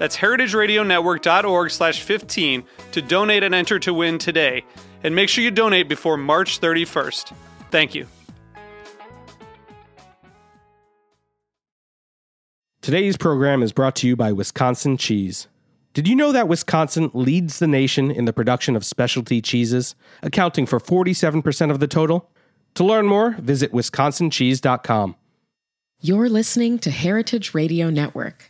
That's heritageradionetwork.org slash 15 to donate and enter to win today. And make sure you donate before March 31st. Thank you. Today's program is brought to you by Wisconsin Cheese. Did you know that Wisconsin leads the nation in the production of specialty cheeses, accounting for 47% of the total? To learn more, visit wisconsincheese.com. You're listening to Heritage Radio Network.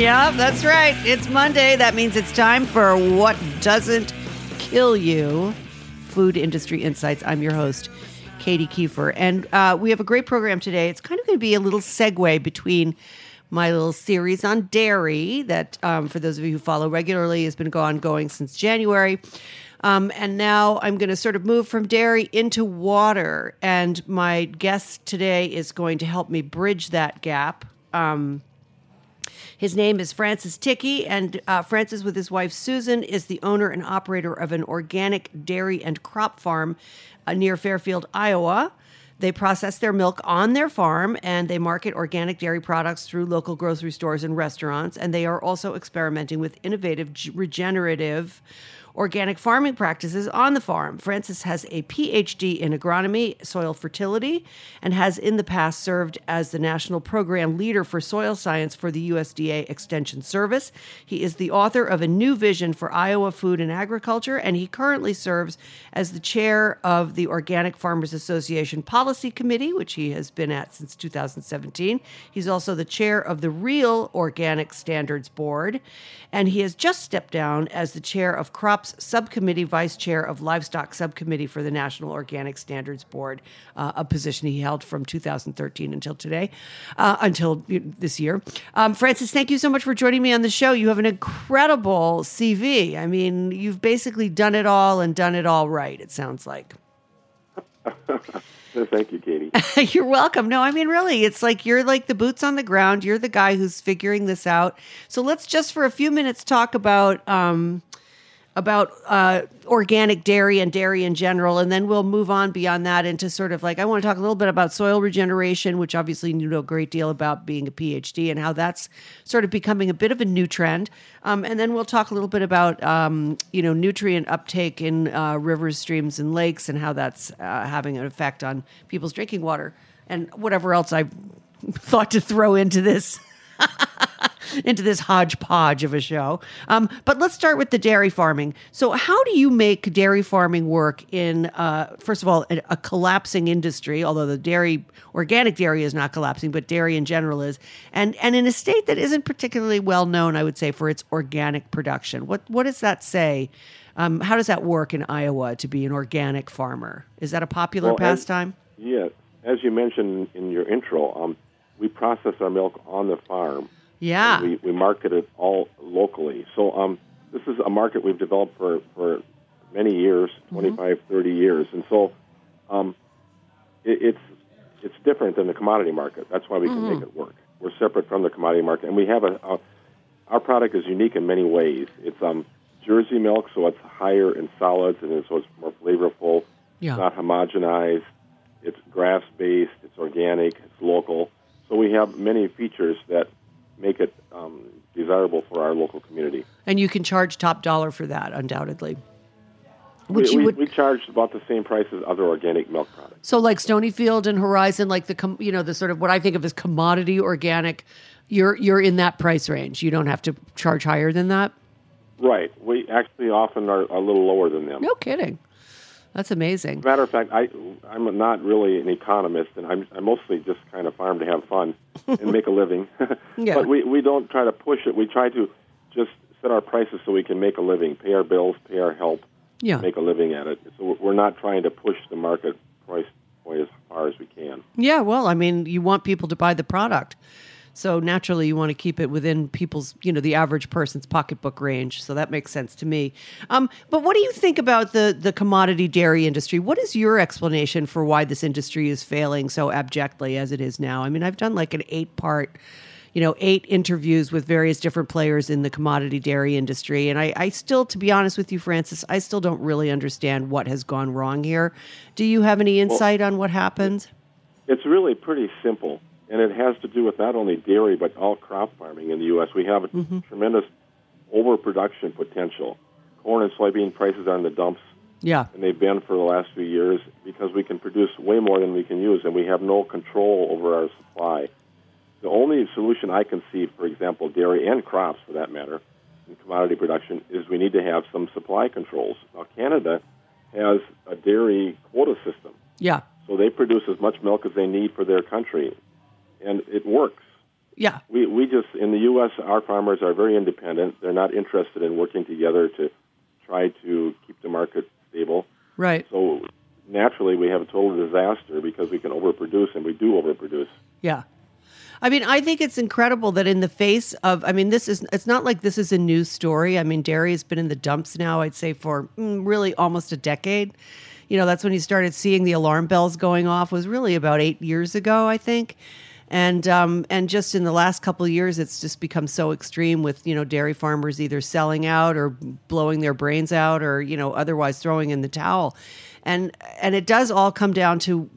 Yeah, that's right. It's Monday. That means it's time for What Doesn't Kill You Food Industry Insights. I'm your host, Katy Keiffer. And uh, we have a great program today. It's kind of going to be a little segue between my little series on dairy that, um, for those of you who follow regularly, has been ongoing since January. Um, and now I'm going to sort of move from dairy into water. And my guest today is going to help me bridge that gap. Um, his name is Francis Thicke, and uh, Francis, with his wife Susan, is the owner and operator of an organic dairy and crop farm uh, near Fairfield, Iowa. They process their milk on their farm and they market organic dairy products through local grocery stores and restaurants. And they are also experimenting with innovative regenerative organic farming practices on the farm. Francis has a PhD in agronomy, soil fertility, and has in the past served as the national program leader for soil science for the USDA Extension Service. He is the author of a new vision for Iowa food and agriculture, and he currently serves as the chair of the Organic Farmers Association Policy Committee, which he has been at since 2017. He's also the chair of the Real Organic Standards Board, and he has just stepped down as the chair of Subcommittee, vice chair of Livestock Subcommittee for the National Organic Standards Board, uh, a position he held from 2013 until today, uh, until this year. Um, Francis, thank you so much for joining me on the show. You have an incredible CV. I mean, you've basically done it all and done it all right, it sounds like. Thank you, Katie. you're welcome. No, I mean, really, it's like you're like the boots on the ground. You're the guy who's figuring this out. So let's just for a few minutes talk about um, about uh, organic dairy and dairy in general, and then we'll move on beyond that into sort of like I want to talk a little bit about soil regeneration, which obviously you know a great deal about being a PhD and how that's sort of becoming a bit of a new trend. Um, and then we'll talk a little bit about um, you know nutrient uptake in uh, rivers, streams, and lakes, and how that's uh, having an effect on people's drinking water and whatever else I thought to throw into this. into this hodgepodge of a show. Um, but let's start with the dairy farming. So, how do you make dairy farming work in, uh, first of all, a, a, collapsing industry? Although the dairy, organic dairy, is not collapsing, but dairy in general is, and and in a state that isn't particularly well known, I would say, for its organic production. What what does that say? Um, how does that work in Iowa to be an organic farmer? Is that a popular well, pastime? As, yeah, as you mentioned in your intro, um, we process our milk on the farm. Yeah. We, we market it all locally. So um, this is a market we've developed for, for many years, mm-hmm. 25, mm-hmm. 30 years. And so um, it, it's, it's different than the commodity market. That's why we can mm-hmm. make it work. We're separate from the commodity market. And we have a, a our product is unique in many ways. It's um, Jersey milk, so it's higher in solids and so it's more flavorful. Yeah. It's not homogenized. It's grass based. It's organic. It's local. So we have many features that make it um, desirable for our local community. And you can charge top dollar for that, undoubtedly. We, Which you we, would we charge about the same price as other organic milk products. So like Stonyfield and Horizon, like the com- you know the sort of what I think of as commodity organic, you're you're in that price range. You don't have to charge higher than that. Right. We actually often are a little lower than them. No kidding. That's amazing. Matter of fact, I I'm not really an economist, and I'm I mostly just kind of farm to have fun and make a living. Yeah. But we we don't try to push it. We try to just set our prices so we can make a living, pay our bills, pay our help, Yeah. make a living at it. So we're not trying to push the market price point as far as we can. Yeah, well, I mean, you want people to buy the product. So naturally you want to keep it within people's, you know, the average person's pocketbook range. So that makes sense to me. Um, but what do you think about the the commodity dairy industry? What is your explanation for why this industry is failing so abjectly as it is now? I mean, I've done like an eight part you know, eight interviews with various different players in the commodity dairy industry. And I, I still, to be honest with you, Francis, I still don't really understand what has gone wrong here. Do you have any insight on what happened? It's really pretty simple, and it has to do with not only dairy but all crop farming in the U.S. We have a mm-hmm. tremendous overproduction potential. Corn and soybean prices are in the dumps, Yeah. and they've been for the last few years because we can produce way more than we can use, and we have no control over our supply. The only solution I can see, for example, dairy and crops for that matter, in commodity production, is we need to have some supply controls. Now, Canada has a dairy quota system. Yeah. So they produce as much milk as they need for their country, and it works. Yeah. We, we just, in the U.S., our farmers are very independent. They're not interested in working together to try to keep the market stable. Right. So naturally, we have a total disaster because we can overproduce, and we do overproduce. Yeah. I mean, I think it's incredible that in the face of, I mean, this is, it's not like this is a new story. I mean, dairy has been in the dumps now, I'd say, for mm, really almost a decade. You know, that's when you started seeing the alarm bells going off, was really about eight years ago, I think. And um, and just in the last couple of years, it's just become so extreme with you know dairy farmers either selling out or blowing their brains out or you know otherwise throwing in the towel, and and it does all come down to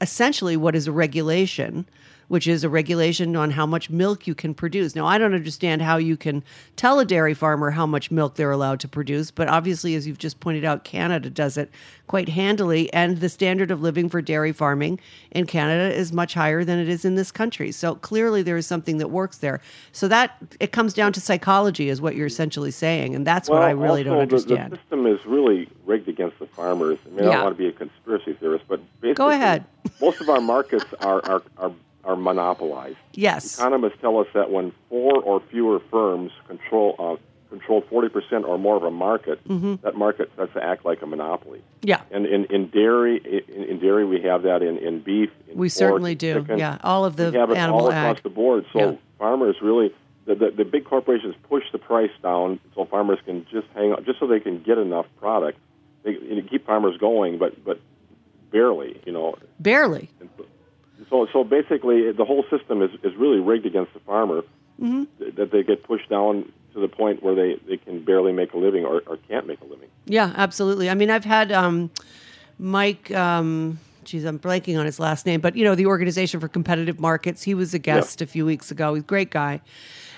essentially what is a regulation which is a regulation on how much milk you can produce. Now, I don't understand how you can tell a dairy farmer how much milk they're allowed to produce, but obviously, as you've just pointed out, Canada does it quite handily, and the standard of living for dairy farming in Canada is much higher than it is in this country. So clearly, there is something that works there. So that it comes down to psychology, is what you're essentially saying, and that's what I really don't also, the- understand. The, system is really rigged against the farmers. I mean, I Yeah. don't want to be a conspiracy theorist, but basically, Go ahead. most of our markets are, are, are, are monopolized. yes. Economists tell us that when four or fewer firms control uh, control 40% or more of a market, Mm-hmm. that market starts to act like a monopoly. Yeah. And in, in dairy, in, in dairy, we have that in, in beef. In We pork, certainly do. chicken. Yeah. All of the we have it animal all ag. across the board. So Yeah. farmers really, the, the, the big corporations push the price down so farmers can just hang on, just so they can get enough product. They, keep farmers going, but but barely, you know. Barely. So so basically, the whole system is, is really rigged against the farmer. Mm-hmm. th- That they get pushed down to the point where they, they can barely make a living or, or can't make a living. Yeah, absolutely. I mean, I've had um, Mike. Um, geez, I'm blanking on his last name, but you know, the Organization for Competitive Markets. He was a guest a few weeks ago. He's a great guy.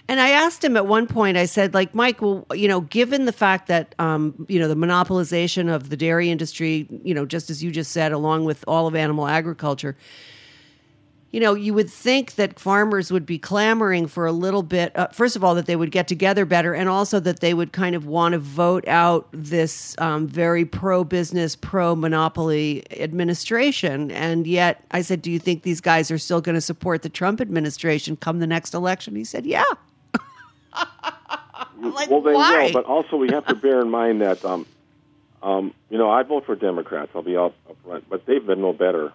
And I asked him at one point. I said, like, Mike, well, you know, given the fact that um, you know the monopolization of the dairy industry, you know, just as you just said, along with all of animal agriculture, you know, you would think that farmers would be clamoring for a little bit. Uh, first of all, that they would get together better, and also that they would kind of want to vote out this um, very pro-business, pro-monopoly administration. And yet, I said, "Do you think these guys are still going to support the Trump administration come the next election?" He said, "Yeah." like, well, they why? will, but also we have to bear in mind that, um, um, you know, I vote for Democrats. I'll be up, up front, but they've been no better.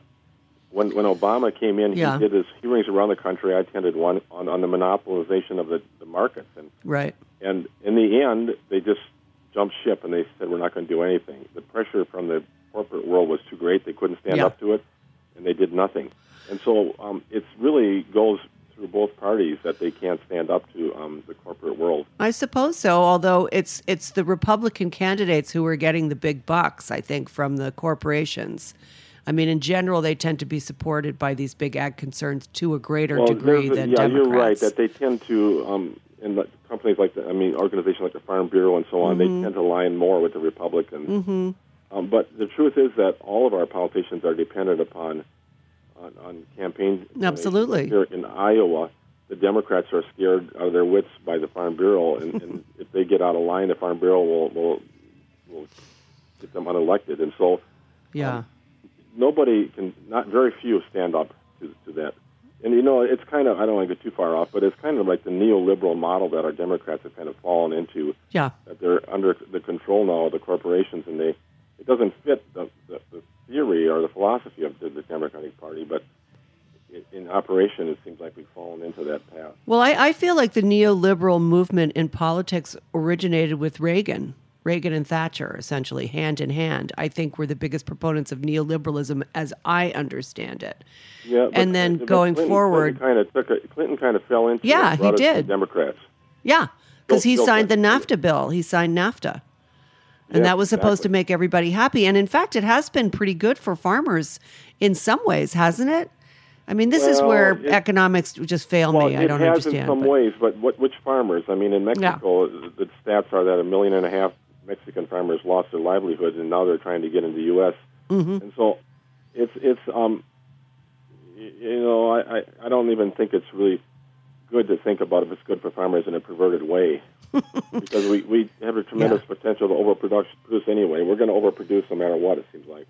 When when Obama came in, Yeah. he did his hearings around the country. I attended one on, on the monopolization of the, the markets, and right. and in the end, they just jumped ship and they said we're not going to do anything. The pressure from the corporate world was too great; they couldn't stand Yeah. up to it, and they did nothing. And so um, it really goes through both parties that they can't stand up to um, the corporate world. I suppose so. Although it's it's the Republican candidates who are getting the big bucks, I think, from the corporations. I mean, in general, they tend to be supported by these big ag concerns to a greater Well, degree a- than yeah, Democrats. you're right that they tend to, um, companies like the, I mean, organizations like the Farm Bureau and so on, Mm-hmm. they tend to align more with the Republicans. Mm-hmm. Um, but the truth is that all of our politicians are dependent upon on, on campaign. Absolutely. Here in Iowa, the Democrats are scared out of their wits by the Farm Bureau, and, and if they get out of line, the Farm Bureau will will, will get them unelected. And so yeah. Nobody can, not very few stand up to, to that. And you know, it's kind of, I don't want to go too far off, but it's kind of like the neoliberal model that our Democrats have kind of fallen into, Yeah. that they're under the control now of the corporations, and they, it doesn't fit the, the, the theory or the philosophy of the, the Democratic Party, but in, in operation, it seems like we've fallen into that path. Well, I, I feel like the neoliberal movement in politics originated with Reagan. Reagan and Thatcher, essentially, hand in hand, I think were the biggest proponents of neoliberalism as I understand it. Yeah, And then but going Clinton, forward- Clinton kind of took a, Clinton kind of fell into Yeah, he brought it to the did. Democrats. Yeah, because he signed the. NAFTA bill. He signed NAFTA. And Yeah, that was supposed to make everybody happy. And in fact, it has been pretty good for farmers in some ways, hasn't it? I mean, this is where it- economics just fail Well, me. I don't has understand. in some but- ways, but what, which farmers? I mean, in Mexico, the stats are that a million and a half Mexican farmers lost their livelihoods, and now they're trying to get into the U.S. Mm-hmm. And so, it's it's um, you know, I, I I don't even think it's really good to think about if it's good for farmers in a perverted way, because we we have a tremendous potential to overproduce anyway. We're going to overproduce no matter what. It seems like.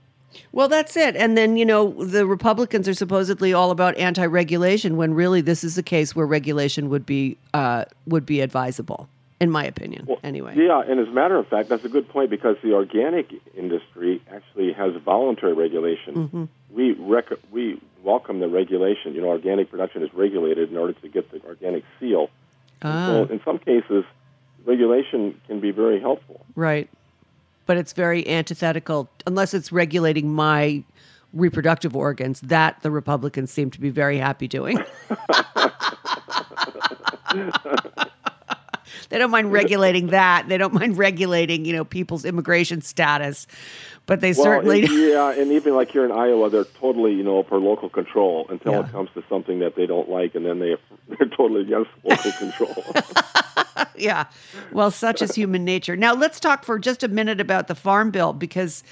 Well, that's it. And then, you know, the Republicans are supposedly all about anti-regulation when really this is a case where regulation would be uh, would be advisable, in my opinion. anyway. Yeah, and as a matter of fact, that's a good point because the organic industry actually has voluntary regulation. Mm-hmm. We rec- we welcome the regulation. You know, organic production is regulated in order to get the organic seal. Ah. So in some cases, regulation can be very helpful. Right. But it's very antithetical unless it's regulating my reproductive organs. That the Republicans seem to be very happy doing. they don't mind regulating that. They don't mind regulating, you know, people's immigration status. But they Well, certainly and- yeah, and even like here in Iowa, they're totally you know for local control until Yeah. it comes to something that they don't like, and then they they're totally against local control. yeah. Well, such is human nature. Now, let's talk for just a minute about the Farm Bill because,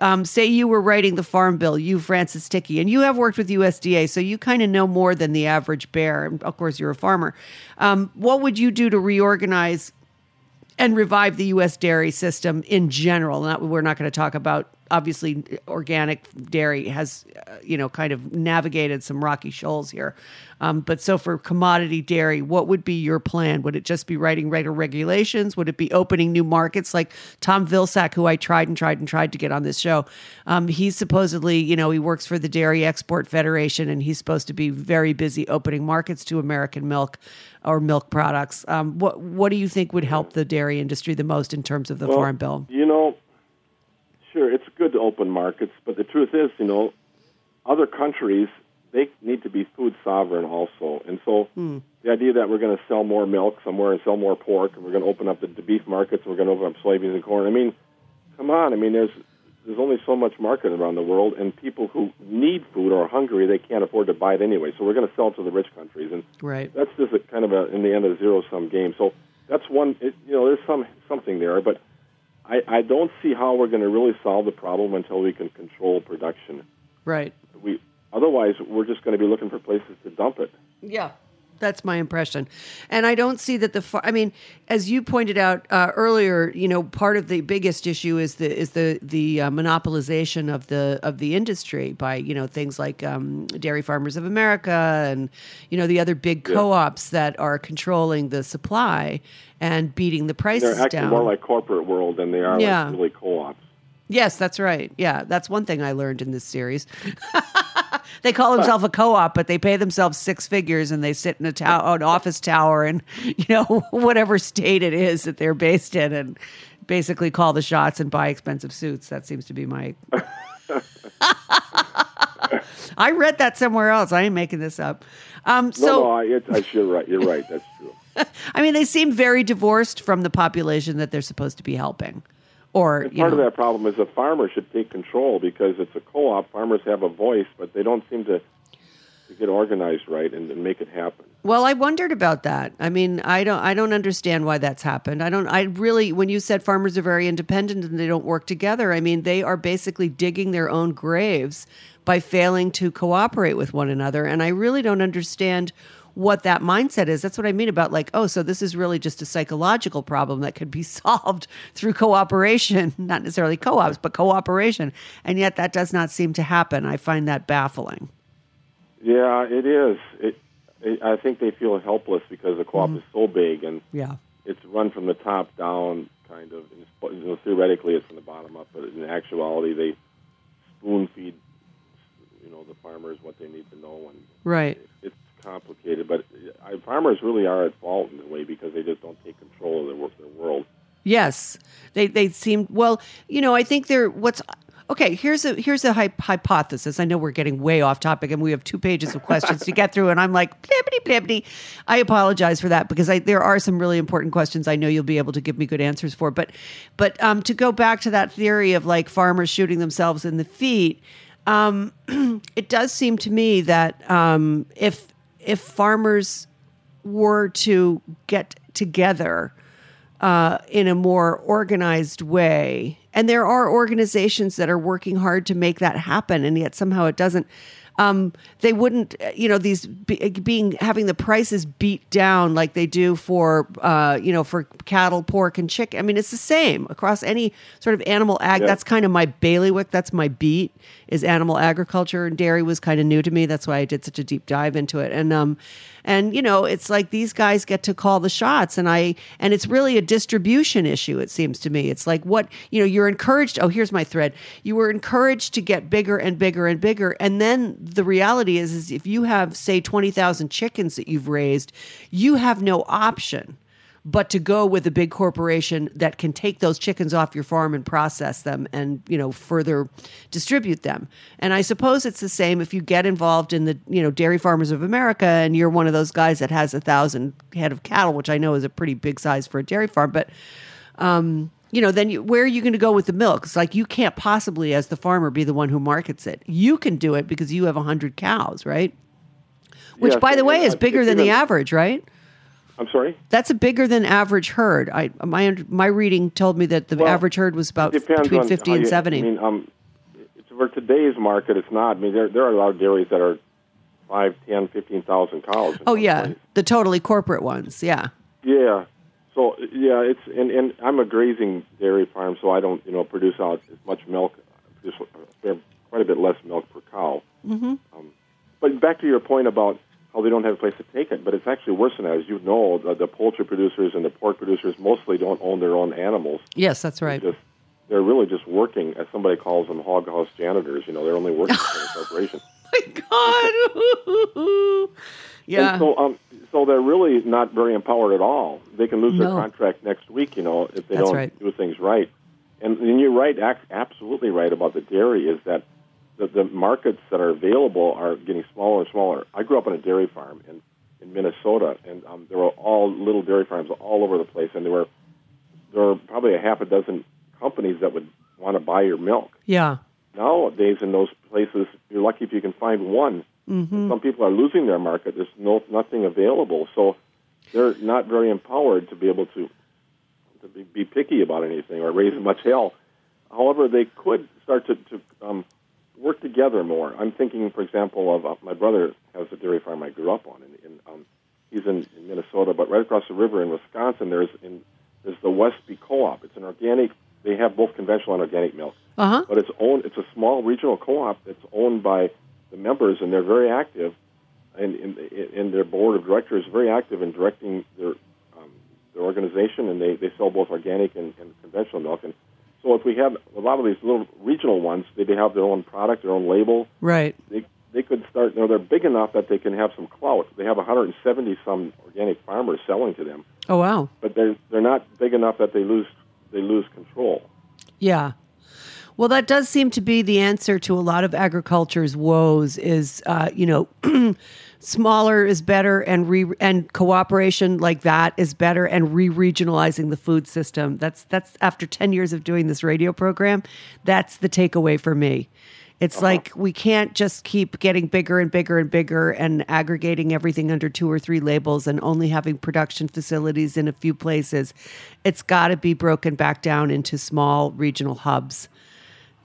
um, say, you were writing the Farm Bill, you, Francis Thicke, and you have worked with USDA, so you kind of know more than the average bear. And of course, you're a farmer. Um, what would you do to reorganize and revive the U.S. dairy system in general. Not, we're not going to talk about obviously organic dairy has uh, you know kind of navigated some rocky shoals here. Um, but so for commodity dairy, what would be your plan? Would it just be writing regular regulations? Would it be opening new markets like Tom Vilsack, who I tried and tried and tried to get on this show? Um, he's supposedly, you know, he works for the Dairy Export Federation and he's supposed to be very busy opening markets to American milk or milk products. Um, what what do you think would help the dairy industry the most in terms of the Well, farm bill? You know, sure, it's good to open markets, but the truth is, you know, other countries they need to be food sovereign also, and so Hmm. the idea that we're going to sell more milk somewhere and sell more pork, and we're going to open up the, the beef markets, and we're going to open up soybeans and corn. I mean, come on! I mean, there's there's only so much market around the world, and people who need food or are hungry, they can't afford to buy it anyway. So we're going to sell it to the rich countries, and Right. that's just a kind of a in the end a zero sum game. So that's one. It, you know, there's some something there, but I, I don't see how we're going to really solve the problem until we can control production. Right. We otherwise we're just going to be looking for places to dump it. Yeah. That's my impression. And I don't see that the I mean, as you pointed out uh, earlier, you know, part of the biggest issue is the is the the uh, monopolization of the of the industry by, you know, things like um, Dairy Farmers of America and you know, the other big co-ops that are controlling the supply and beating the prices They're acting down. more like corporate world than they are Yeah. like really co-ops. Yes, that's right. Yeah, that's one thing I learned in this series. they call themselves a co-op, but they pay themselves six figures and they sit in a tower, an office tower, and you know whatever state it is that they're based in, and basically call the shots and buy expensive suits. That seems to be my. I read that somewhere else. I ain't making this up. Um, No, so, no, I, it, I, you're right. You're right. That's true. I mean, they seem very divorced from the population that they're supposed to be helping. Or, And you part know, of that problem is the farmer should take control because it's a co-op. Farmers have a voice, but they don't seem to, to get organized right and, and make it happen. Well, I wondered about that. I mean, I don't I don't understand why that's happened. I don't I really when you said farmers are very independent and they don't work together, I mean, they are basically digging their own graves by failing to cooperate with one another, and I really don't understand what that mindset is. That's what I mean about like, oh, so this is really just a psychological problem that could be solved through cooperation, not necessarily co-ops, but cooperation. And yet that does not seem to happen. I find that baffling. Yeah, it is. It, it, I think they feel helpless because the co-op is mm-hmm. so big and Yeah. it's run from the top down, kind of. You know, theoretically, it's from the bottom up, but in actuality, they spoon feed, you know, the farmers what they need to know, and Right. it's complicated. But farmers really are at fault in a way because they just don't take control of their, their world. Yes, they they seem well. You know, I think they're what's okay. Here's a here's a hy- hypothesis. I know we're getting way off topic, and we have two pages of questions to get through, and I'm like blibbity blibbity. I apologize for that because I, there are some really important questions. I know you'll be able to give me good answers for. But but um, to go back to that theory of like farmers shooting themselves in the feet, um, it does seem to me that um, if if farmers were to get together uh, in a more organized way. And there are organizations that are working hard to make that happen, and yet somehow it doesn't. Um, they wouldn't, you know, these be, being having the prices beat down like they do for, uh, you know, for cattle, pork, and chicken. I mean, it's the same across any sort of animal ag. Yeah. That's kind of my bailiwick. That's my beat. Is animal agriculture and dairy was kind of new to me. That's why I did such a deep dive into it. And um, and you know, it's like these guys get to call the shots, and I and it's really a distribution issue. It seems to me. It's like what you know. You're encouraged. Oh, here's my thread. You were encouraged to get bigger and bigger and bigger, and then the reality is, is if you have say twenty thousand chickens that you've raised, you have no option but to go with a big corporation that can take those chickens off your farm and process them and you know further distribute them. And i suppose it's the same if you get involved in the you know dairy farmers of america and you're one of those guys that has a thousand head of cattle which i know is a pretty big size for a dairy farm but um you know then you, where are you going to go with the milk? It's like you can't possibly as the farmer be the one who markets it. You can do it because you have 100 cows right? Which Yes, by the way is bigger than the average right I'm sorry. that's a bigger than average herd. I my my reading told me that the Well, average herd was about between fifty and you- seventy. I mean, um, it's, for today's market, it's not. I mean, there there are a lot of dairies that are five, ten, fifteen thousand cows. oh yeah, place. the totally corporate ones. Yeah, Yeah. So yeah, it's and, and I'm a grazing dairy farm, so I don't you know produce out as much milk, produce quite a bit less milk per cow. Mm-hmm. Um, but back to your point about how they don't have a place to take it, but it's actually worse than that. As you know, the, the poultry producers and the pork producers mostly don't own their own animals. yes, that's right. Just they're really just working, as somebody calls them, hog house janitors. You know, they're only working for the corporation. my God, yeah, And so, um, so they're really not very empowered at all. They can lose No. their contract next week, you know, if they That's don't right. do things right. And, and you're right, absolutely right about the dairy. Is that the, the markets that are available are getting smaller and smaller. I grew up on a dairy farm in in Minnesota, and um, there were all little dairy farms all over the place, and there were there were probably a half a dozen companies that would want to buy your milk yeah, nowadays in those places, you're lucky if you can find one. Mm-hmm. Some people are losing their market. There's no nothing available, so they're not very empowered to be able to to be, be picky about anything or raise much hell. However, they could start to, to um, work together more. I'm thinking, for example, of uh, my brother has a dairy farm I grew up on, and, and um, he's in, in Minnesota, but right across the river in Wisconsin, there's in there's the Westby Co-op. It's an organic. They have both conventional and organic milk uh huh. but it's owned. It's a small regional co-op that's owned by the members, and they're very active, and in, in their board of directors very active in directing their um, their organization, and they, they sell both organic and, and conventional milk. And so, if we have a lot of these little regional ones, they, have their own product, their own label. Right. They they could start. You know, they're big enough that they can have some clout. They have 170 some organic farmers selling to them, Oh wow. but they're they're not big enough that they lose they lose control. Yeah. Well, that does seem to be the answer to a lot of agriculture's woes. Is uh, you know, smaller is better, and re and cooperation like that is better, and re regionalizing the food system. That's that's after ten years of doing this radio program. That's the takeaway for me. It's uh-huh. like we can't just keep getting bigger and bigger and bigger and aggregating everything under two or three labels and only having production facilities in a few places. It's got to be broken back down into small regional hubs.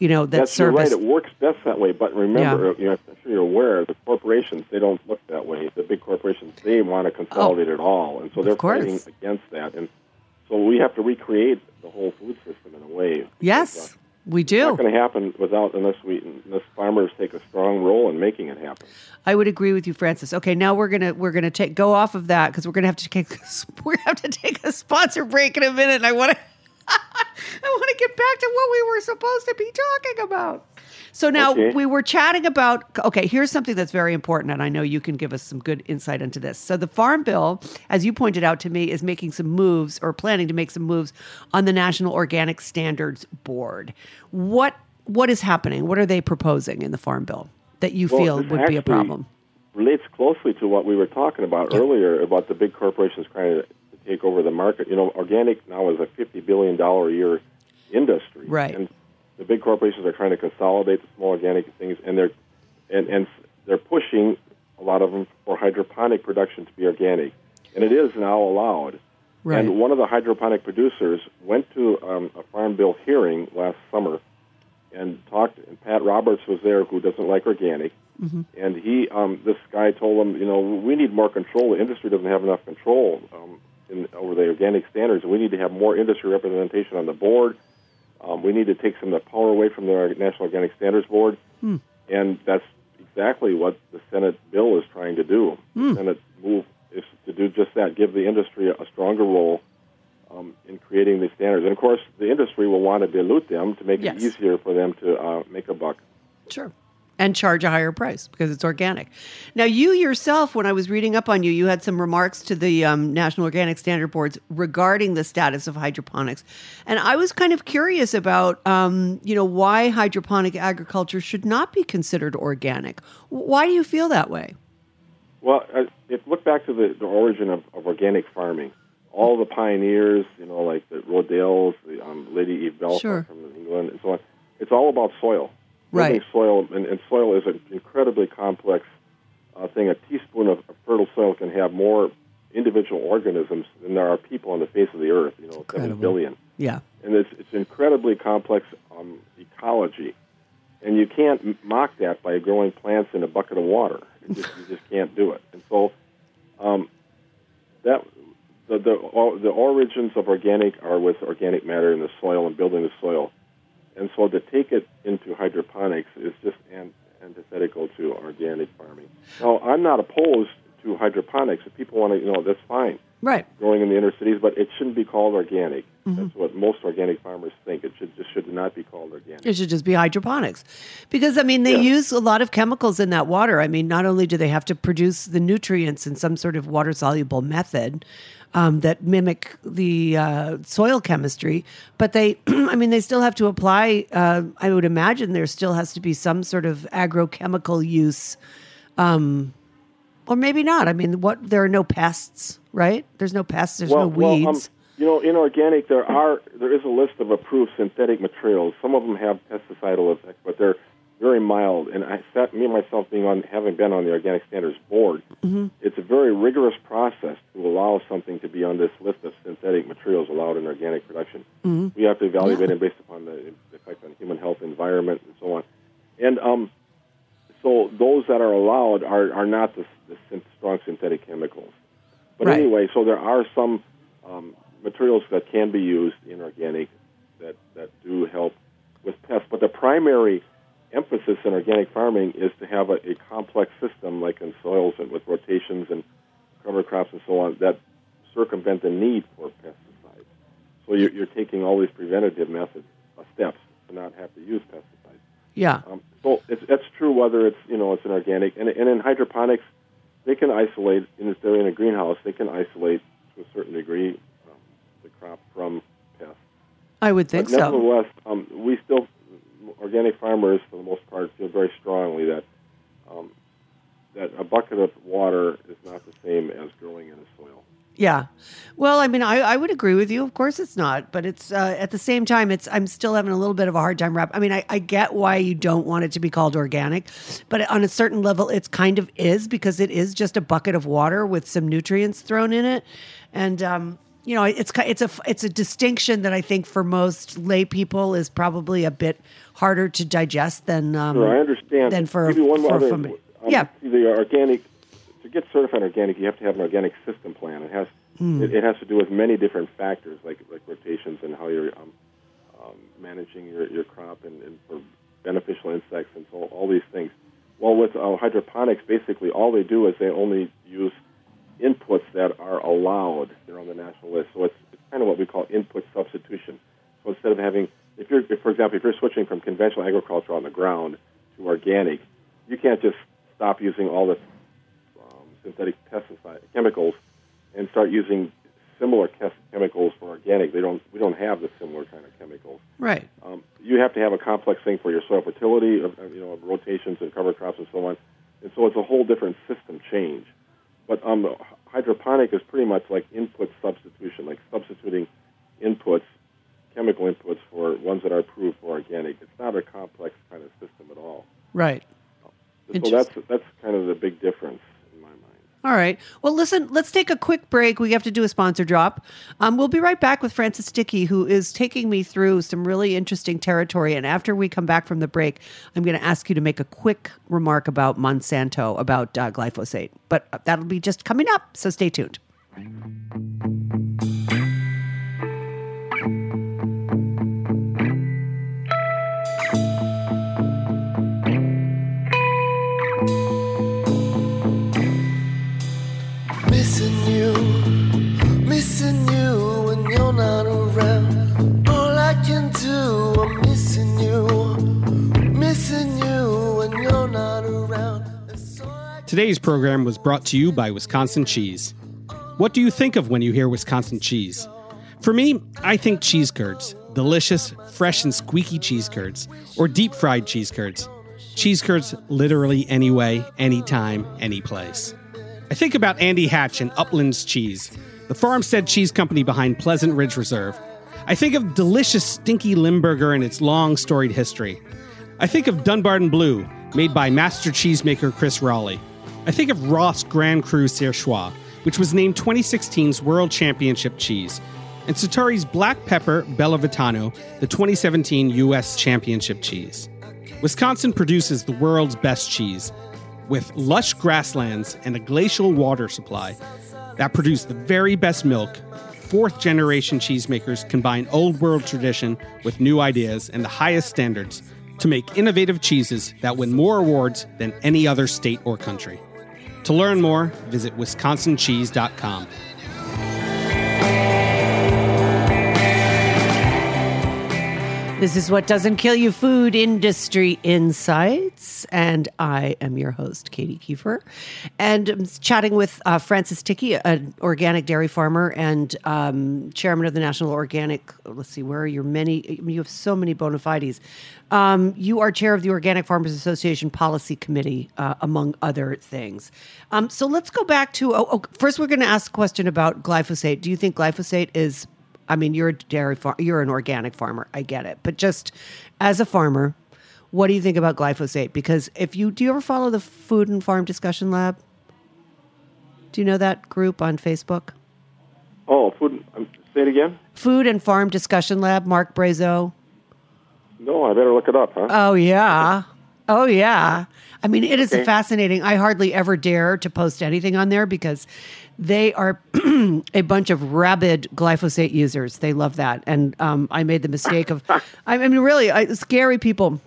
You know that That's you're right. It works best that way. But remember, Yeah. you know, I'm sure you're aware, the corporations they don't look that way. The big corporations they want to oh. consolidate it all, and so they're fighting against that. And so we have to recreate the whole food system in a way. yes, uh, we do. It's not going to happen without unless we unless farmers take a strong role in making it happen. I would agree with you, Francis. Okay, now we're gonna we're gonna take go off of that because we're gonna have to take we're gonna have to take a sponsor break in a minute. And I want to I want to get back to what we were supposed to be talking about. So now Okay. we were chatting about okay, here's something that's very important, and I know you can give us some good insight into this. So the Farm Bill, as you pointed out to me, is making some moves or planning to make some moves on the National Organic Standards Board. What what is happening? What are they proposing in the Farm Bill that you Well, feel would be a problem? Relates closely to what we were talking about earlier about the big corporations trying to take over the market. You know, organic now is a fifty billion dollar a year industry, Right. And the big corporations are trying to consolidate the small organic things, and they're and and they're pushing a lot of them for hydroponic production to be organic, and it is now allowed. Right. And one of the hydroponic producers went to um, a farm bill hearing last summer and talked. And Pat Roberts was there, who doesn't like organic. And he, um, this guy told him, you know, we need more control. The industry doesn't have enough control um, in, over the organic standards. We need to have more industry representation on the board. Um, we need to take some of the power away from the National Organic Standards Board. And that's exactly what the Senate bill is trying to do. The Senate move is to do just that, give the industry a stronger role um, in creating these standards. And of course, the industry will want to dilute them to make Yes. it easier for them to uh, make a buck. Sure. And charge a higher price because it's organic. Now, you yourself, when I was reading up on you, you had some remarks to the um, National Organic Standard Boards regarding the status of hydroponics, and I was kind of curious about, um, you know, why hydroponic agriculture should not be considered organic. Why do you feel that way? Well, uh, if look back to the, the origin of, of organic farming, all the pioneers, you know, like the Rodales, the um, Lady Eve Balfour Sure. from England, and so on. It's all about soil. Right. Building Soil, and, and soil is an incredibly complex uh, thing. A teaspoon of, of fertile soil can have more individual organisms than there are people on the face of the earth. You know, seven Incredible. billion. Yeah. and it's it's incredibly complex um, ecology, and you can't mock that by growing plants in a bucket of water. You just, you just can't do it. And so, um, that the the, the origins of organic are with organic matter in the soil and building the soil, and so to take it into hydroponics is just an, antithetical to organic farming. Now, I'm not opposed to hydroponics. If people want to, you know, that's fine Right. growing in the inner cities, but it shouldn't be called organic. Mm-hmm. That's what most organic farmers think. It should just should not be called organic. It should just be hydroponics. Because, I mean, they Yeah. use a lot of chemicals in that water. I mean, not only do they have to produce the nutrients in some sort of water soluble method um, that mimic the uh, soil chemistry, but they, I mean, they still have to apply, uh, I would imagine there still has to be some sort of agrochemical use. Um, or maybe not. I mean, what? There are no pests, right? There's no pests. There's no weeds. Well, um, you know, in organic, there are there is a list of approved synthetic materials. Some of them have pesticidal effects, but they're very mild. And I sat me myself being on having been on the organic standards board. Mm-hmm. It's a very rigorous process to allow something to be on this list of synthetic materials allowed in organic production. Mm-hmm. We have to evaluate it based upon the effect on human health, environment, and so on. And um, so those that are allowed are, are not the, the strong synthetic chemicals. But Right. anyway, so there are some um, materials that can be used in organic that, that do help with pests. But the primary emphasis in organic farming is to have a, a complex system like in soils and with rotations and cover crops and so on that circumvent the need for pesticides. So you're, you're taking all these preventative methods, uh, steps to not have to use pesticides. yeah. Um, so it's, it's true whether it's you know it's an organic and, and in hydroponics they can isolate and if they're in a greenhouse they can isolate to a certain degree um, the crop from pests. I would think but so. nevertheless, um, we still organic farmers, for the most part, feel very strongly that um, that a bucket of water is not the same as growing in a soil. Yeah. Well, I mean, I, I would agree with you. Of course, it's not, but it's uh, at the same time, it's I'm still having a little bit of a hard time wrap. I mean, I, I get why you don't want it to be called organic, but on a certain level, it's kind of is because it is just a bucket of water with some nutrients thrown in it, and um, you know, it's it's a it's a distinction that I think for most lay people is probably a bit harder to digest than um, Sure, I understand. than for, you one for, other, um, yeah. The organic to get certified organic, you have to have an organic system plan. It has Hmm. it, it has to do with many different factors, like like rotations and how you're um, um, managing your, your crop and, and for beneficial insects and so all these things. Well, with uh, hydroponics, basically all they do is they only use inputs that are allowed. They're on the national list, so it's, it's kind of what we call input substitution. So instead of having, if you're, if, for example, if you're switching from conventional agriculture on the ground to organic, you can't just stop using all the um, synthetic pesticide chemicals and start using similar chemicals for organic. They don't. We don't have the similar kind of chemicals. right. Um, you have to have a complex thing for your soil fertility, you know, of rotations and cover crops and so on. And so it's a whole different system change. But um, hydroponic is pretty much like input substitution, like substituting inputs, chemical inputs for ones that are approved for organic. It's not a complex kind of system at all. Right. So that's that's kind of the big difference in my mind. All right. Well, listen, let's take a quick break. We have to do a sponsor drop. Um, we'll be right back with Francis Thicke, who is taking me through some really interesting territory. And after we come back from the break, I'm going to ask you to make a quick remark about Monsanto, about uh, glyphosate. But uh, that'll be just coming up. So stay tuned. Today's program was brought to you by Wisconsin Cheese. What do you think of when you hear Wisconsin cheese? For me, I think cheese curds. Delicious, fresh, and squeaky cheese curds. Or deep fried cheese curds. Cheese curds literally any way, anytime, any place. I think about Andy Hatch and Uplands Cheese, the farmstead cheese company behind Pleasant Ridge Reserve. I think of delicious stinky Limburger and its long storied history. I think of Dunbarton Blue, made by master cheesemaker Chris Roelli. I think of Roth Grand Cru Surchoix, which was named 2016's World Championship cheese, and Sartori's Black Pepper Bellavitano, the 2017 U.S. Championship cheese. Wisconsin produces the world's best cheese, with lush grasslands and a glacial water supply that produce the very best milk. Fourth generation cheesemakers combine old world tradition with new ideas and the highest standards to make innovative cheeses that win more awards than any other state or country. To learn more, visit wisconsincheese.com. This is What Doesn't Kill You Food Industry Insights. And I am your host, Katy Keiffer. And I'm chatting with uh, Francis Thicke, an organic dairy farmer and um, chairman of the National Organic. Let's see, where are your many? You have so many bona fides. Um, you are chair of the Organic Farmers Association Policy Committee, uh, among other things. Um, so let's go back to oh, oh, first, we're going to ask a question about glyphosate. Do you think glyphosate is I mean, you're a dairy farm, you're an organic farmer. I get it, but just as a farmer, what do you think about glyphosate? Because if you do, you ever follow the Food and Farm Discussion Lab? Do you know that group on Facebook? Oh, food. Um, say it again. Food and Farm Discussion Lab. Marc Brazeau. No, I better look it up, huh? Oh yeah. Oh yeah. I mean, it is Okay. fascinating. I hardly ever dare to post anything on there because they are a bunch of rabid glyphosate users. They love that, and um, I made the mistake of. I mean, really, I, scary people.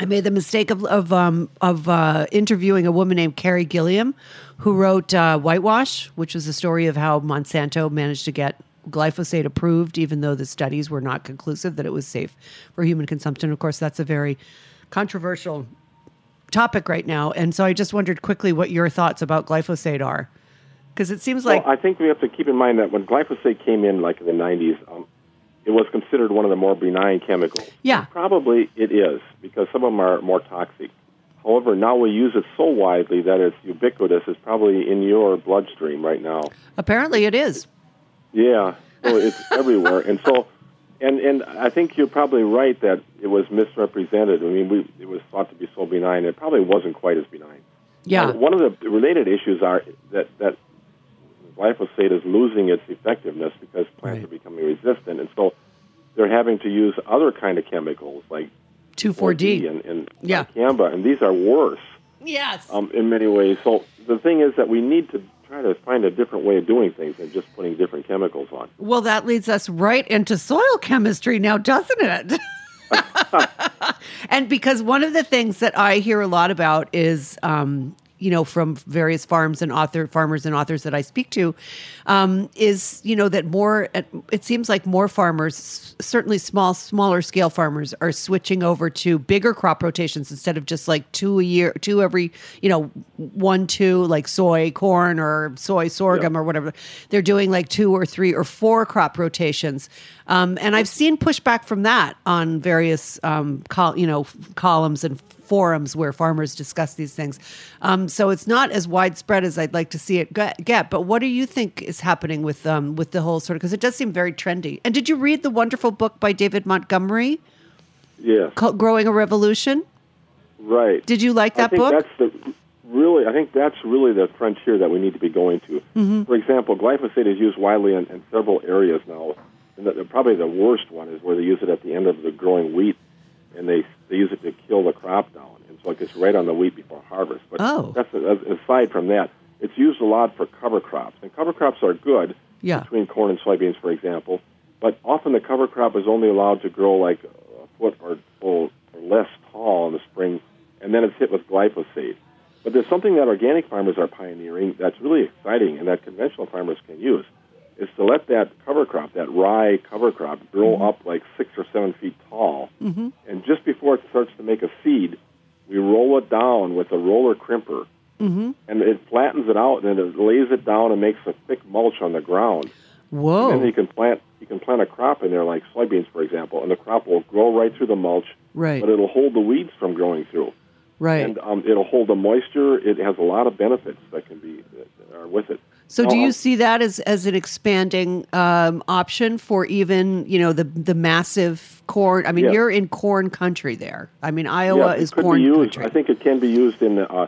I made the mistake of of um, of uh, interviewing a woman named Carey Gillam, who wrote uh, Whitewash, which was a story of how Monsanto managed to get glyphosate approved, even though the studies were not conclusive that it was safe for human consumption. Of course, that's a very controversial topic right now, and so I just wondered quickly what your thoughts about glyphosate are, because it seems like well, I think we have to keep in mind that when glyphosate came in, like in the 90s, um, it was considered one of the more benign chemicals. Yeah. Probably it is because some of them are more toxic. However, now we use it so widely that it's ubiquitous. It's probably in your bloodstream right now. Apparently, it is. Yeah, so it's everywhere, and so, and and I think you're probably right that it was misrepresented. I mean, we it was thought to be so benign. It probably wasn't quite as benign. Yeah. Uh, one of the related issues are that that glyphosate is losing its effectiveness because plants Right. are becoming resistant, and so they're having to use other kind of chemicals like 2,4-D. and, and Yeah. dicamba, and these are worse Yes. um, in many ways. So the thing is that we need to try to find a different way of doing things than just putting different chemicals on. Well, that leads us right into soil chemistry now, doesn't it? and because one of the things that I hear a lot about is, um, you know, from various farms and author farmers and authors that I speak to, um, is you know that more. It seems like more farmers, certainly small, smaller scale farmers, are switching over to bigger crop rotations instead of just like two a year, two every, you know, one two like soy, corn, or soy sorghum or whatever. They're doing like two or three or four crop rotations. Um, and I've seen pushback from that on various, um, col- you know, columns and forums where farmers discuss these things. Um, so it's not as widespread as I'd like to see it get. get. But what do you think is happening with um, with the whole sort of? Because it does seem very trendy. And did you read the wonderful book by David Montgomery called "Growing a Revolution"? right. Did you like I that think book? that's the really. I think that's really the frontier that we need to be going to. Mm-hmm. For example, glyphosate is used widely in, in several areas now. And the, probably the worst one is where they use it at the end of the growing wheat, and they they use it to kill the crop down, and so it gets right on the wheat before harvest. But Oh. that's aside from that, it's used a lot for cover crops, and cover crops are good Yeah. between corn and soybeans, for example. But often the cover crop is only allowed to grow like a foot or, or less tall in the spring, and then it's hit with glyphosate. But there's something that organic farmers are pioneering that's really exciting and that conventional farmers can use is to let that cover crop, that rye cover crop, grow up like six or seven feet tall. Mm-hmm. And just before it starts to make a seed, we roll it down with a roller crimper. Mm-hmm. And it flattens it out, and it lays it down and makes a thick mulch on the ground. Whoa! And then you can plant you can plant a crop in there like soybeans, for example, and the crop will grow right through the mulch, Right. but it'll hold the weeds from growing through, right. and um, it'll hold the moisture. It has a lot of benefits that can be that are with it. So, do you um, see that as as an expanding um, option for even you know the the massive corn? I mean, Yeah. you're in corn country there. I mean, Iowa yeah, is corn used. country. I think it can be used in uh,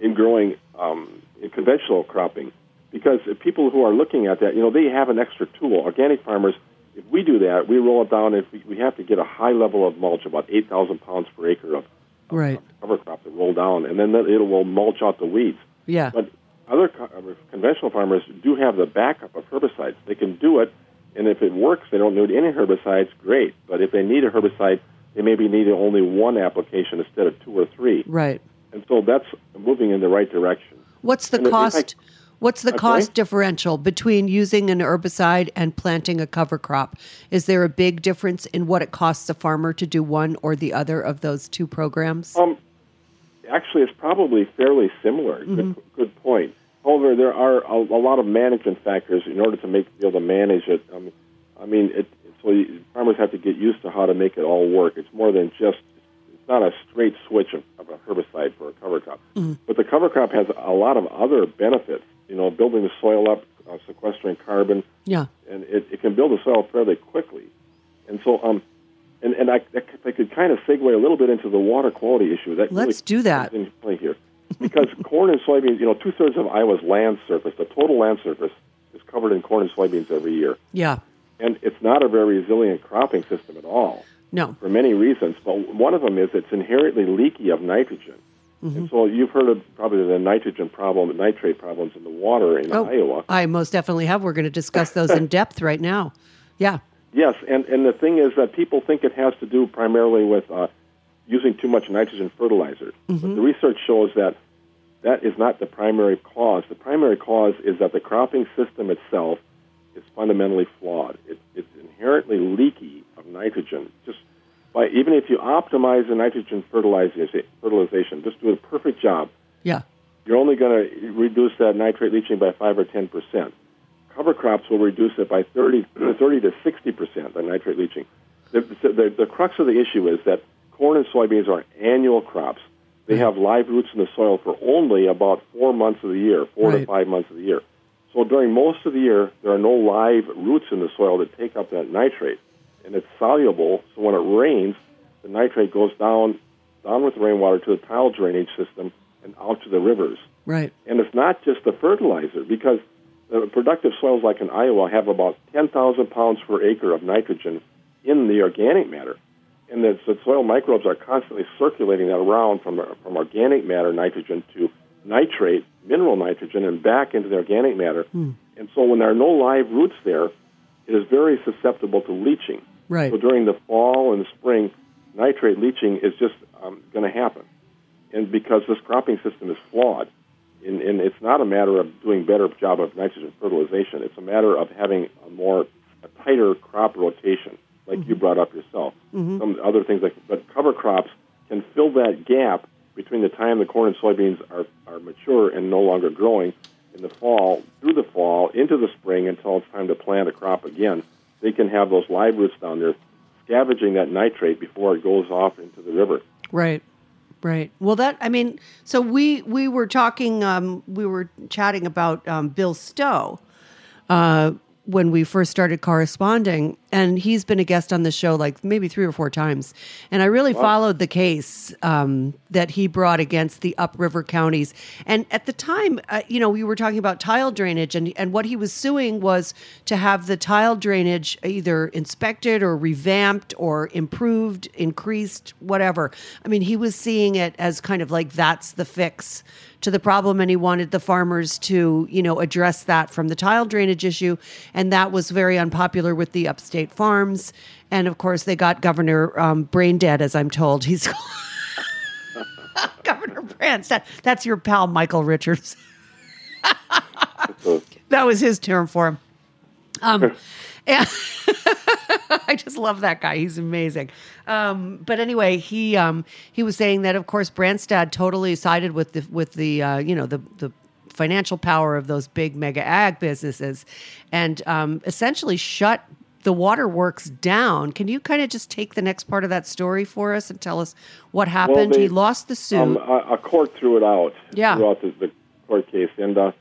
in growing um, in conventional cropping because people who are looking at that, you know, they have an extra tool. Organic farmers, if we do that, we roll it down. If we, we have to get a high level of mulch, about eight thousand pounds per acre of right. cover crop to roll down, and then it will mulch out the weeds. Yeah. But other uh, conventional farmers do have the backup of herbicides. They can do it, and if it works, they don't need any herbicides. Great. But if they need a herbicide, they maybe need only one application instead of two or three. Right. And so that's moving in the right direction. What's the And I- cost? What's the Okay. cost differential between using an herbicide and planting a cover crop? Is there a big difference in what it costs a farmer to do one or the other of those two programs? Um, actually, it's probably fairly similar. Good, good point. However, there are a, a lot of management factors in order to make be able to manage it. Um, I mean, it, so you, farmers have to get used to how to make it all work. It's more than just. It's not a straight switch of, of a herbicide for a cover crop, but the cover crop has a lot of other benefits. You know, building the soil up, uh, sequestering carbon, yeah. and it, it can build the soil fairly quickly. And so, um, and and I, I, I could kind of segue a little bit into the water quality issue. That Let's do that. into play here, because corn and soybeans, you know, two thirds of Iowa's land surface, the total land surface, is covered in corn and soybeans every year, Yeah. and it's not a very resilient cropping system at all No. for many reasons. But one of them is it's inherently leaky of nitrogen. Mm-hmm. And so you've heard of probably the nitrogen problem, the nitrate problems in the water in Oh, Iowa. I most definitely have. We're going to discuss those in depth right now. Yeah. Yes, and, and the thing is that people think it has to do primarily with uh, using too much nitrogen fertilizer. But the research shows that that is not the primary cause. The primary cause is that the cropping system itself is fundamentally flawed. It, it's inherently leaky of nitrogen. Just by even if you optimize the nitrogen fertilization, fertilization, just do a perfect job, Yeah. you're only going to reduce that nitrate leaching by five or ten percent. Cover crops will reduce it by 30, 30 to 60 percent on nitrate leaching. The, the, the crux of the issue is that corn and soybeans are annual crops. They have live roots in the soil for only about four months of the year, four to five months of the year. So during most of the year, there are no live roots in the soil that take up that nitrate, and it's soluble. So when it rains, the nitrate goes down, down with the rainwater to the tile drainage system and out to the rivers. Right. And it's not just the fertilizer, because the productive soils like in Iowa have about 10,000 pounds per acre of nitrogen in the organic matter. And the, the soil microbes are constantly circulating that around from, from organic matter nitrogen to nitrate, mineral nitrogen, and back into the organic matter. And so when there are no live roots there, it is very susceptible to leaching. Right. So during the fall and the spring, nitrate leaching is just um, going to happen. And because this cropping system is flawed, and, and it's not a matter of doing better job of nitrogen fertilization. It's a matter of having a more a tighter crop rotation, like you mm-hmm. brought up yourself. Mm-hmm. Some other things like, but cover crops can fill that gap between the time the corn and soybeans are, are mature and no longer growing in the fall, through the fall, into the spring until it's time to plant a crop again. They can have those live roots down there scavenging that nitrate before it goes off into the river. Right. Right. Well, that I mean, so we we were talking, um, we were chatting about um, Bill Stowe uh, when we first started corresponding, and he's been a guest on the show like maybe three or four times. And I really followed the case um, that he brought against the upriver counties. And at the time, uh, you know, we were talking about tile drainage, and and what he was suing was to have the tile drainage either inspected or revamped or improved, increased, whatever. I mean, he was seeing it as kind of like that's the fix to the problem and he wanted the farmers to you know address that from the tile drainage issue. And that was very unpopular with the upstate farms. And of course they got governor um, brain dead as i'm told. He's governor branstad that's your pal michael richards. That was his term for him. Um, and I just love that guy. He's amazing. Um, but anyway, he um, he was saying that of course Branstad totally sided with the with the uh, you know the the financial power of those big mega ag businesses, and um, essentially shut the waterworks down. Can you kind of just take the next part of that story for us and tell us what happened? they- he lost the suit. Um, a, a court threw it out Yeah. throughout the, the court case. And uh,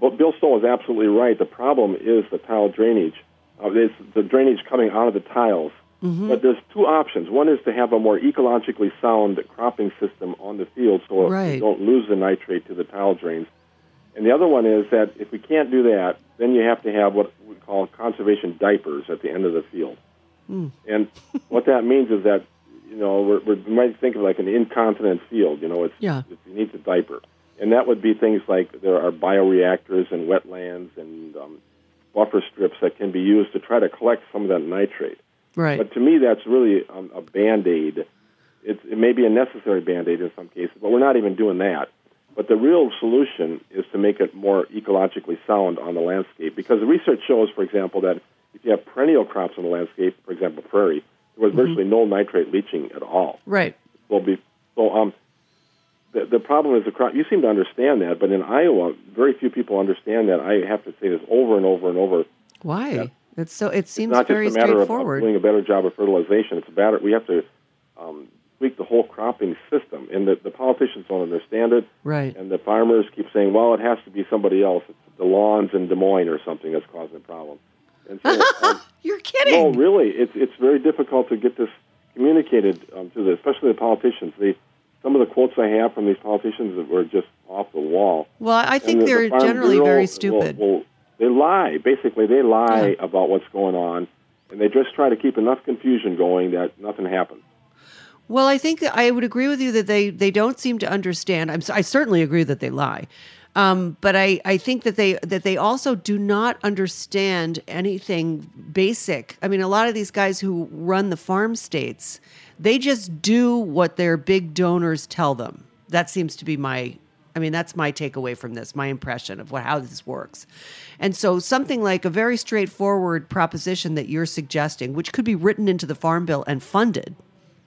but Bill Stowe is absolutely right. The problem is the tile drainage. It's the drainage coming out of the tiles. Mm-hmm. But there's two options. One is to have a more ecologically sound cropping system on the field so Right. you don't lose the nitrate to the tile drains. And the other one is that if we can't do that, then you have to have what we call conservation diapers at the end of the field. And what that means is that, you know, we're, we're, we might think of like an incontinent field. You know, it's, Yeah. it's you need a diaper. And that would be things like there are bioreactors and wetlands and um, buffer strips that can be used to try to collect some of that nitrate. right. But to me, that's really um, a band aid. It's, it may be a necessary band aid in some cases, but we're not even doing that. But the real solution is to make it more ecologically sound on the landscape because the research shows, for example, that if you have perennial crops on the landscape, for example, prairie, there was virtually no nitrate leaching at all. right. Will be so. Um, the, the problem is the crop. You seem to understand that, but in Iowa, very few people understand that. I have to say this over and over and over. Why? It's so. It seems It's not very just a matter of, of doing a better job of fertilization. It's a matter we have to um, tweak the whole cropping system, and the, the politicians don't understand it. Right. And the farmers keep saying, "Well, it has to be somebody else. It's the lawns in Des Moines or something that's causing the problem." And so, um, You're kidding. no, really, it's it's very difficult to get this communicated um, to the, especially the politicians. They, some of the quotes I have from these politicians that were just off the wall. Well, I think the- the they're Farm generally Bureau very stupid. will- they lie. Basically, they lie Yeah. about what's going on, and they just try to keep enough confusion going that nothing happens. Well, I think I would agree with you that they they don't seem to understand. I'm, I certainly agree that they lie, um, but I, I think that they that they also do not understand anything basic. I mean, a lot of these guys who run the farm states, they just do what their big donors tell them. That seems to be my. I mean, that's my takeaway from this, my impression of what how this works. And so, something like a very straightforward proposition that you're suggesting, which could be written into the farm bill and funded,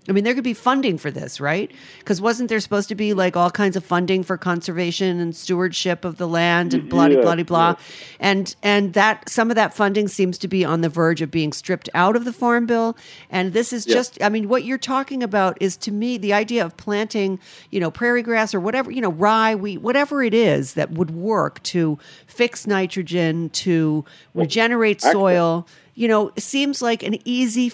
I mean, there could be funding for this, right? Because wasn't there supposed to be like all kinds of funding for conservation and stewardship of the land and blah Yeah, blah blah blah, yeah. and and that some of that funding seems to be on the verge of being stripped out of the farm bill. And this is Yeah. just, I mean, what you're talking about is to me the idea of planting, you know, prairie grass or whatever, you know, rye, wheat, whatever it is that would work to fix nitrogen, to regenerate soil. You know, it seems like an easy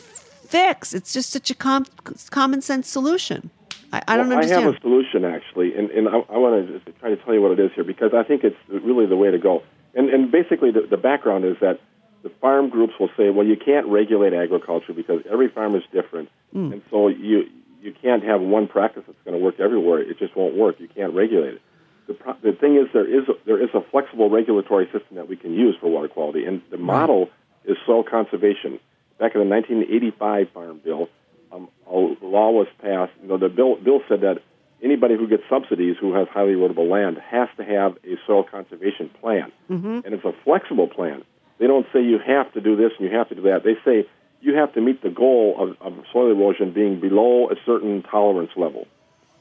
fix. It's just such a com- common sense solution. I, I don't Well, understand. I have a solution actually, and, and I, I want to try to tell you what it is here because I think it's really the way to go. And, and basically, the, the background is that the farm groups will say, well, you can't regulate agriculture because every farm is different, mm. and so you you can't have one practice that's going to work everywhere. It just won't work. You can't regulate it. The, pro- the thing is, there is a, there is a flexible regulatory system that we can use for water quality, and the model is soil conservation. Back in the 1985 Farm Bill, um, a law was passed. You know, the bill bill said that anybody who gets subsidies who has highly erodible land has to have a soil conservation plan, mm-hmm. and it's a flexible plan. They don't say you have to do this and you have to do that. They say you have to meet the goal of, of soil erosion being below a certain tolerance level,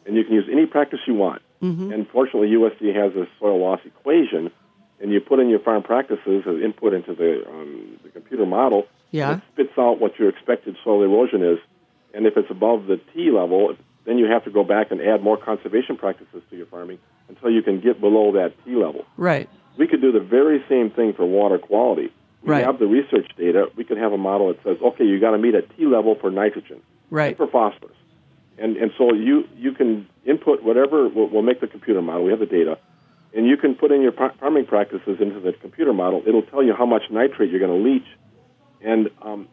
and you can use any practice you want. And fortunately, USDA has a soil loss equation, and you put in your farm practices as input into the, um, the computer model. Yeah. It spits out what your expected soil erosion is, and if it's above the T level, then you have to go back and add more conservation practices to your farming until you can get below that T level. right. We could do the very same thing for water quality. We Right. have the research data. We could have a model that says, okay, you got to meet a T level for nitrogen Right. for phosphorus. And, and so you, you can input whatever, we'll, we'll make the computer model, we have the data, and you can put in your farming practices into the computer model. It'll tell you how much nitrate you're going to leach, and, um,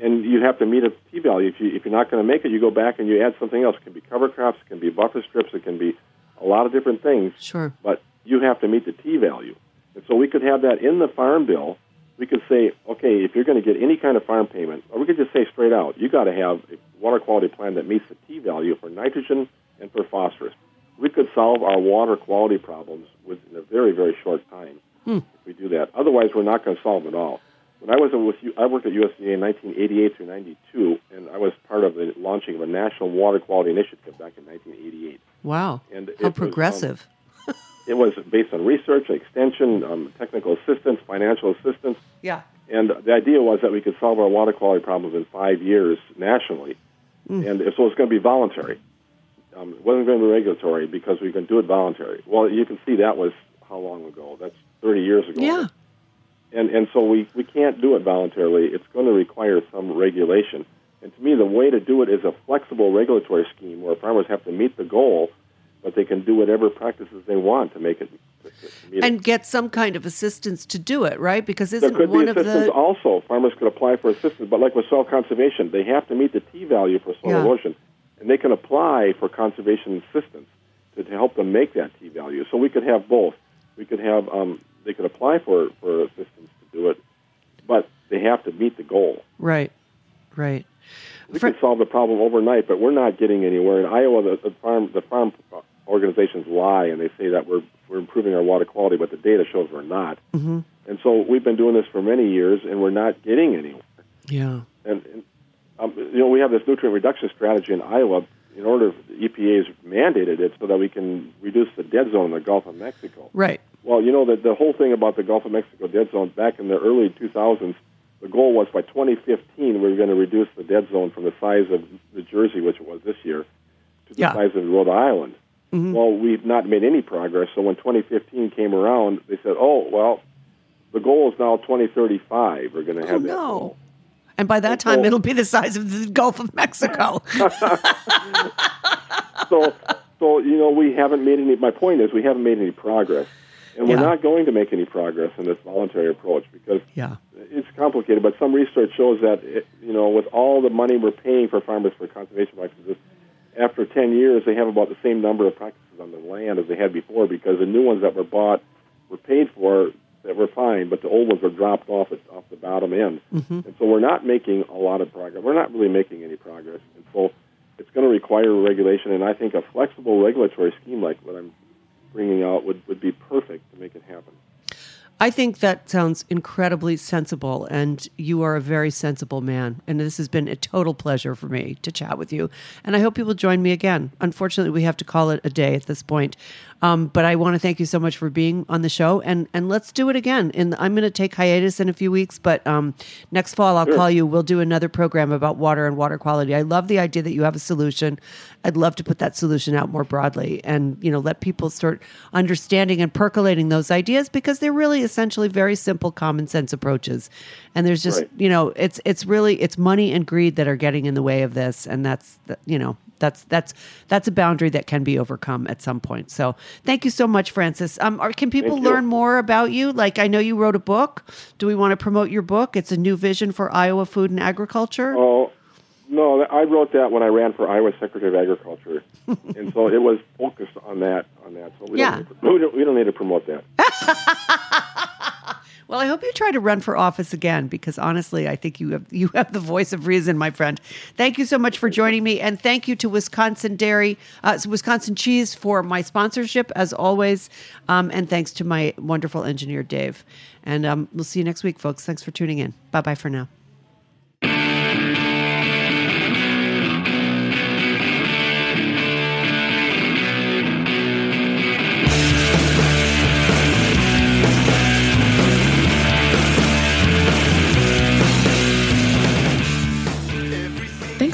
and you have to meet a T value. If, you, if you're not going to make it, you go back and you add something else. It can be cover crops, it can be buffer strips, it can be a lot of different things Sure. but you have to meet the T value. And so we could have that in the farm bill. We could say, okay, if you're going to get any kind of farm payment, or we could just say straight out, you got to have a water quality plan that meets the T value for nitrogen and for phosphorus. We could solve our water quality problems within a very, very short time if we do that. Otherwise, we're not going to solve them at all. When I was with you, I worked at USDA in 1988 through 92, and I was part of the launching of a national water quality initiative back in 1988. Wow. And it How was, um, progressive. It was based on research, extension, um, technical assistance, financial assistance, yeah. and the idea was that we could solve our water quality problems in five years nationally. And so it's going to be voluntary. Um, it wasn't going to be regulatory because we can do it voluntary. Well, you can see that was how long ago? That's 30 years ago. Yeah. And, and so we, we can't do it voluntarily. It's going to require some regulation. And to me, the way to do it is a flexible regulatory scheme where farmers have to meet the goal, but they can do whatever practices they want to make it. To, to meet it. And get some kind of assistance to do it, right? Because There isn't could one be of assistance the also. Farmers could apply for assistance, but like with soil conservation, they have to meet the T value for soil Yeah. erosion, and they can apply for conservation assistance to, to help them make that T value. So we could have both. We could have um, they could apply for for assistance to do it, but they have to meet the goal. right, right. We For- could solve the problem overnight, but we're not getting anywhere. In Iowa, the, the farm the farm organizations lie and they say that we're we're improving our water quality, but the data shows we're not. Mm-hmm. And so we've been doing this for many years, and we're not getting anywhere. Yeah. And, and um, you know, we have this nutrient reduction strategy in Iowa. In order, the EPA has mandated it so that we can reduce the dead zone in the Gulf of Mexico. Right. Well, you know that the whole thing about the Gulf of Mexico dead zone back in the early 2000s, the goal was by 2015 we were going to reduce the dead zone from the size of New Jersey, which it was this year, to the Yeah. size of Rhode Island. Mm-hmm. Well, we've not made any progress. So when 2015 came around, they said, "Oh, well, the goal is now 2035. We're going to Oh have that." no. goal." And by that And time, so- it'll be the size of the Gulf of Mexico. so, so you know, we haven't made any. My point is, we haven't made any progress, and we're not going to make any progress in this voluntary approach because yeah. it's complicated. But some research shows that it, you know, with all the money we're paying for farmers for conservation practices, after 10 years, they have about the same number of practices on the land as they had before because the new ones that were bought were paid for that were fine, but the old ones were dropped off at, off the bottom end. Mm-hmm. And so we're not making a lot of progress. We're not really making any progress. And so it's going to require regulation, and I think a flexible regulatory scheme like what I'm bringing out would, would be perfect to make it happen. I think that sounds incredibly sensible, and you are a very sensible man. And this has been a total pleasure for me to chat with you. And I hope you will join me again. Unfortunately, we have to call it a day at this point. Um, but I want to thank you so much for being on the show, and and let's do it again. And I'm going to take hiatus in a few weeks, but um, next fall I'll call you. We'll do another program about water and water quality. I love the idea that you have a solution. I'd love to put that solution out more broadly, and you know, let people start understanding and percolating those ideas because they're really essentially very simple, common sense approaches. And there's just Right. you know, it's it's really it's money and greed that are getting in the way of this, and that's the, you know that's that's that's a boundary that can be overcome at some point. So thank you so much, Francis. Um, or can people learn more about you? Like I know you wrote a book. Do we want to promote your book? It's a new vision for Iowa food and agriculture. Oh, no, I wrote that when I ran for Iowa Secretary of Agriculture, and so it was focused on that. On that, so we, Yeah. don't, need we, don't, we don't need to promote that. Well, I hope you try to run for office again because honestly, I think you have you have the voice of reason, my friend. Thank you so much for joining me, and thank you to Wisconsin Dairy, uh, Wisconsin Cheese for my sponsorship as always, um, and thanks to my wonderful engineer Dave. And um, we'll see you next week, folks. Thanks for tuning in. Bye bye for now.